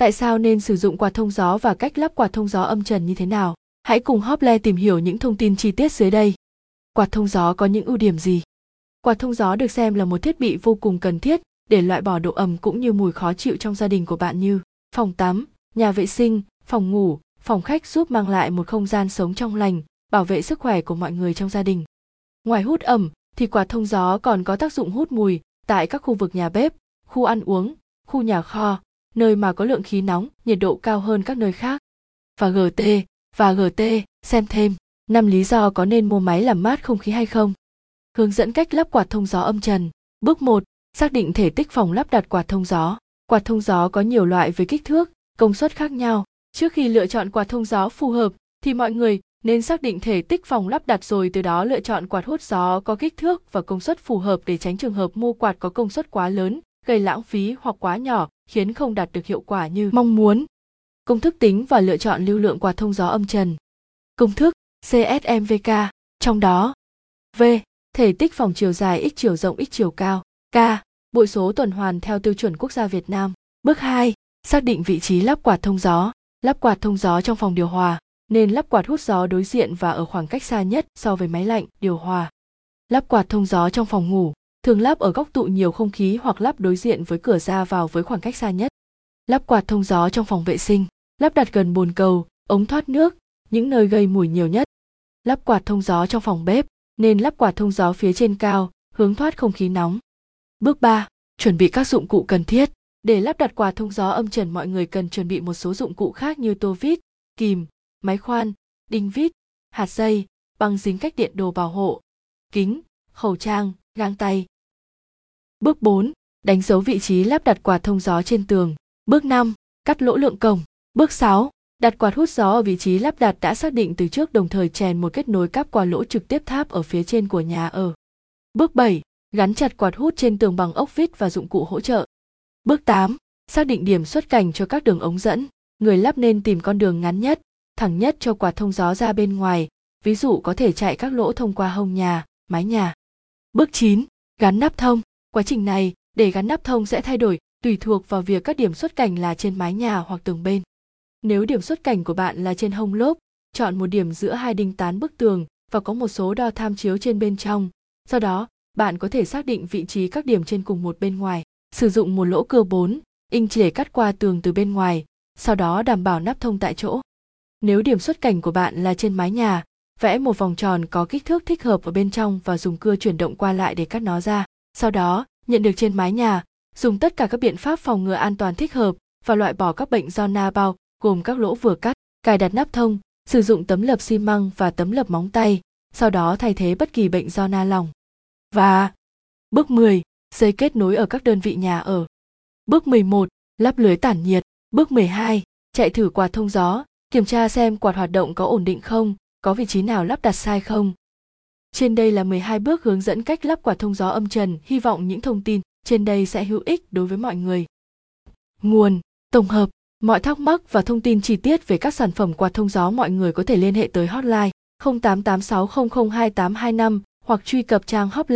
Tại sao nên sử dụng quạt thông gió và cách lắp quạt thông gió âm trần như thế nào? Hãy cùng Hople tìm hiểu những thông tin chi tiết dưới đây. Quạt thông gió có những ưu điểm gì? Quạt thông gió được xem là một thiết bị vô cùng cần thiết để loại bỏ độ ẩm cũng như mùi khó chịu trong gia đình của bạn như phòng tắm, nhà vệ sinh, phòng ngủ, phòng khách giúp mang lại một không gian sống trong lành, bảo vệ sức khỏe của mọi người trong gia đình. Ngoài hút ẩm thì quạt thông gió còn có tác dụng hút mùi tại các khu vực nhà bếp, khu ăn uống, khu nhà kho, nơi mà có lượng khí nóng, nhiệt độ cao hơn các nơi khác. Và GT, và GT, xem thêm, năm lý do có nên mua máy làm mát không khí hay không. Hướng dẫn cách lắp quạt thông gió âm trần. Bước 1, xác định thể tích phòng lắp đặt quạt thông gió. Quạt thông gió có nhiều loại với kích thước, công suất khác nhau. Trước khi lựa chọn quạt thông gió phù hợp thì mọi người nên xác định thể tích phòng lắp đặt rồi từ đó lựa chọn quạt hút gió có kích thước và công suất phù hợp để tránh trường hợp mua quạt có công suất quá lớn, gây lãng phí hoặc quá nhỏ, khiến không đạt được hiệu quả như mong muốn. Công thức tính và lựa chọn lưu lượng quạt thông gió âm trần. Công thức CSMVK, trong đó V. Thể tích phòng chiều dài x chiều rộng x chiều cao. K. Bội số tuần hoàn theo tiêu chuẩn quốc gia Việt Nam. Bước 2. Xác định vị trí lắp quạt thông gió. Lắp quạt thông gió trong phòng điều hòa nên lắp quạt hút gió đối diện và ở khoảng cách xa nhất so với máy lạnh, điều hòa. Lắp quạt thông gió trong phòng ngủ, thường lắp ở góc tụ nhiều không khí hoặc lắp đối diện với cửa ra vào với khoảng cách xa nhất. Lắp quạt thông gió trong phòng vệ sinh, lắp đặt gần bồn cầu, ống thoát nước, những nơi gây mùi nhiều nhất. Lắp quạt thông gió trong phòng bếp, nên lắp quạt thông gió phía trên cao, hướng thoát không khí nóng. Bước 3. Chuẩn bị các dụng cụ cần thiết. Để lắp đặt quạt thông gió âm trần mọi người cần chuẩn bị một số dụng cụ khác như tô vít, kìm, máy khoan, đinh vít, hạt dây, băng dính cách điện đồ bảo hộ, kính, khẩu trang, găng tay. Bước 4. Đánh dấu vị trí lắp đặt quạt thông gió trên tường. Bước 5. Cắt lỗ lượng cổng. Bước 6. Đặt quạt hút gió ở vị trí lắp đặt đã xác định từ trước đồng thời chèn một kết nối cáp qua lỗ trực tiếp tháp ở phía trên của nhà ở. Bước 7. Gắn chặt quạt hút trên tường bằng ốc vít và dụng cụ hỗ trợ. Bước 8. Xác định điểm xuất cảnh cho các đường ống dẫn. Người lắp nên tìm con đường ngắn nhất, thẳng nhất cho quạt thông gió ra bên ngoài, ví dụ có thể chạy các lỗ thông qua hông nhà, mái nhà. Bước 9. Gắn nắp thông. Quá trình này, để gắn nắp thông sẽ thay đổi tùy thuộc vào việc các điểm xuất cảnh là trên mái nhà hoặc tường bên. Nếu điểm xuất cảnh của bạn là trên hông lốp, chọn một điểm giữa hai đinh tán bức tường và có một số đo tham chiếu trên bên trong. Sau đó, bạn có thể xác định vị trí các điểm trên cùng một bên ngoài. Sử dụng một lỗ cưa 4, inch để cắt qua tường từ bên ngoài, sau đó đảm bảo nắp thông tại chỗ. Nếu điểm xuất cảnh của bạn là trên mái nhà, vẽ một vòng tròn có kích thước thích hợp ở bên trong và dùng cưa chuyển động qua lại để cắt nó ra. Sau đó, nhận được trên mái nhà, dùng tất cả các biện pháp phòng ngừa an toàn thích hợp và loại bỏ các bệnh do na bao gồm các lỗ vừa cắt, cài đặt nắp thông, sử dụng tấm lập xi măng và tấm lập móng tay, sau đó thay thế bất kỳ bệnh do na lòng Và bước 10, dây kết nối ở các đơn vị nhà ở. Bước 11, lắp lưới tản nhiệt. Bước 12, chạy thử quạt thông gió, kiểm tra xem quạt hoạt động có ổn định không, có vị trí nào lắp đặt sai không. Trên đây là 12 bước hướng dẫn cách lắp quạt thông gió âm trần, hy vọng những thông tin trên đây sẽ hữu ích đối với mọi người. Nguồn, tổng hợp, mọi thắc mắc và thông tin chi tiết về các sản phẩm quạt thông gió mọi người có thể liên hệ tới hotline 0886002825 hoặc truy cập trang hotline